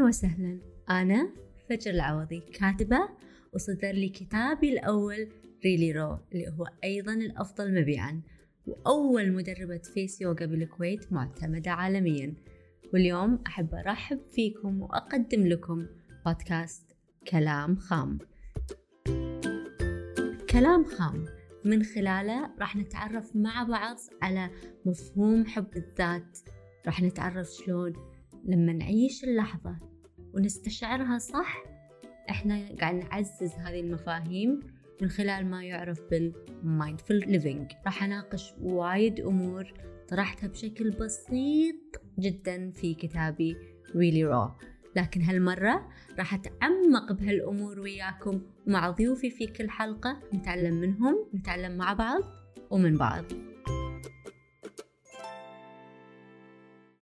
أهلا وسهلا. أنا فجر العوضي كاتبة وصدر لي كتابي الأول Really Raw اللي هو أيضا الأفضل مبيعا وأول مدربة face yoga بالكويت معتمدة عالميا. واليوم أحب أرحب فيكم وأقدم لكم بودكاست كلام خام. كلام خام. من خلاله راح نتعرف مع بعض على مفهوم حب الذات. راح نتعرف شلون لما نعيش اللحظة ونستشعرها صح إحنا قاعد نعزز هذه المفاهيم من خلال ما يعرف بال mindful living. راح أناقش وايد أمور طرحتها بشكل بسيط جدا في كتابي really raw. لكن هالمرة راح أتعمق بهالأمور وياكم ومع ضيوفي في كل حلقة نتعلم منهم نتعلم مع بعض ومن بعض.